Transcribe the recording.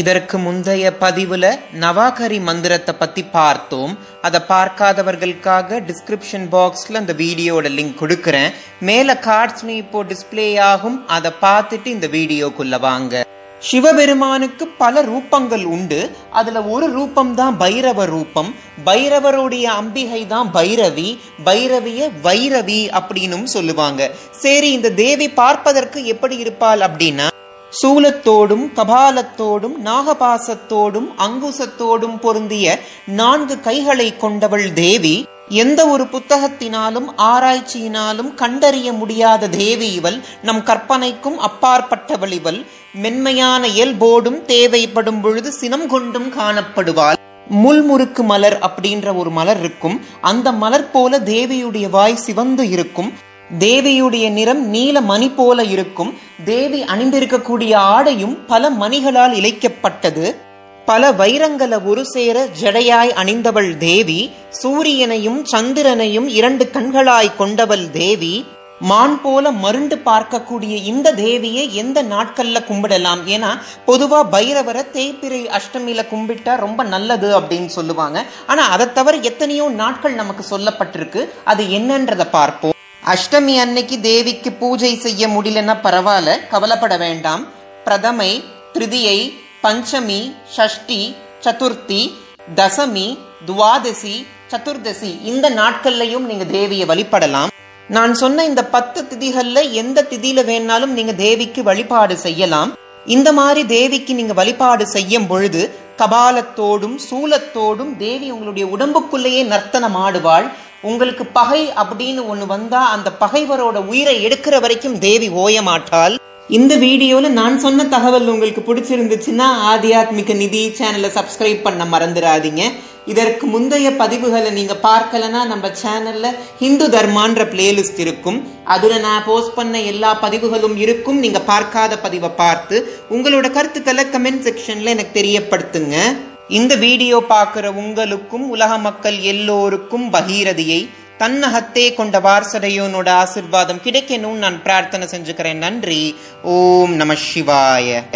இதற்கு முந்தைய பதிவுல நவாகரி மந்திரத்தை பத்தி பார்த்தோம். அதை பார்க்காதவர்களுக்காக டிஸ்கிரிப்ஷன் பாக்ஸ்ல அந்த வீடியோட லிங்க் கொடுக்கறேன். மேல கார்ட்ஸ்லயும் இப்போ டிஸ்பிளே ஆகும். அதை பார்த்துட்டு இந்த வீடியோக்குள்ள வாங்க. சிவபெருமானுக்கு பல ரூபங்கள் உண்டு. அதுல ஒரு ரூபம் தான் பைரவ ரூபம். பைரவருடைய அம்பிகை தான் பைரவி. பைரவிய வைரவி அப்படின்னும் சொல்லுவாங்க. சரி இந்த தேவி பார்ப்பதற்கு எப்படி இருப்பாள் அப்படின்னா சூலத்தோடும் கபாலத்தோடும் நாகபாசத்தோடும் அங்குசத்தோடும் பொருந்திய நான்கு கைகளை கொண்டவள் தேவி எந்த ஒரு புத்தகத்தினாலும் ஆராய்ச்சியினாலும் கண்டறிய முடியாத தேவி இவள் நம் கற்பனைக்கும் அப்பாற்பட்டவள் இவள். மென்மையான இயல்போடும் தேவைப்படும் பொழுது சினம் கொண்டும் காணப்படுவாள். முள்முறுக்கு மலர் அப்படின்ற ஒரு மலர் இருக்கும். அந்த மலர் போல தேவியுடைய வாய் சிவந்து இருக்கும். தேவியுடைய நிறம் நீல மணி போல இருக்கும். தேவி அணிந்திருக்கக்கூடிய ஆடையும் பல மணிகளால் இழைக்கப்பட்டது. பல வைரங்களை ஒரு சேர ஜடையாய் அணிந்தவள் தேவி சூரியனையும் சந்திரனையும் இரண்டு கண்களாய் கொண்டவள் தேவி மான் போல மருண்டு பார்க்கக்கூடிய இந்த தேவியை எந்த நாட்கள்ல கும்பிடலாம்? ஏன்னா பொதுவா பைரவரை தேய்பிரை அஷ்டமியில கும்பிட்டா ரொம்ப நல்லது அப்படின்னு சொல்லுவாங்க. ஆனா அதை தவிர எத்தனையோ நாட்கள் நமக்கு சொல்லப்பட்டிருக்கு. அது என்னன்றதை பார்ப்போம். அஷ்டமி அன்னைக்கு தேவிக்கு பூஜை செய்ய முடியலன்னா பரவாயில்ல கவலைப்பட வேண்டாம். பிரதமை திருதியை பஞ்சமி ஷஷ்டி சதுர்த்தி தசமி துவாதசி சதுர்தசி இந்த நாட்கள்லையும் நீங்க தேவியை வழிபடலாம். நான் சொன்ன இந்த பத்து திதிகள்ல எந்த திதியில வேணாலும் நீங்க தேவிக்கு வழிபாடு செய்யலாம். இந்த மாதிரி தேவிக்கு நீங்க வழிபாடு செய்யும் பொழுது கபாலத்தோடும் சூலத்தோடும் தேவி உங்களுடைய உடம்புக்குள்ளேயே நர்த்தனம் ஆடுவாள் உங்களுக்கு பகை அப்படின்னு ஒண்ணு வந்தா அந்த பகைவரோட உயிரை எடுக்கிற வரைக்கும் தேவி ஓயமாட்டால் இந்த வீடியோல நான் சொன்ன தகவல் உங்களுக்கு பிடிச்சிருந்துச்சுன்னா ஆத்தியாத்மிக நிதி சேனலை சப்ஸ்கிரைப் பண்ண மறந்துடாதீங்க. இதற்கு முந்தைய பதிவுகளை நீங்க பார்க்கலனா நம்ம சேனல்ல ஹிந்து தர்மான்ற பிளேலிஸ்ட் இருக்கும். அதுல நான் போஸ்ட் பண்ண எல்லா பதிவுகளும் இருக்கும். நீங்க பார்க்காத பதிவை பார்த்து உங்களோட கருத்துக்களை கமெண்ட் செக்ஷன்ல எனக்கு தெரியப்படுத்துங்க. இந்த வீடியோ பார்க்குற உங்களுக்கும் உலக மக்கள் எல்லோருக்கும் பகீரதியை தன்னகத்தே கொண்ட வாரசடையோனோட ஆசிர்வாதம் கிடைக்கணும்னு நான் பிரார்த்தனை செஞ்சுக்கிறேன். நன்றி. ஓம் நம சிவாய.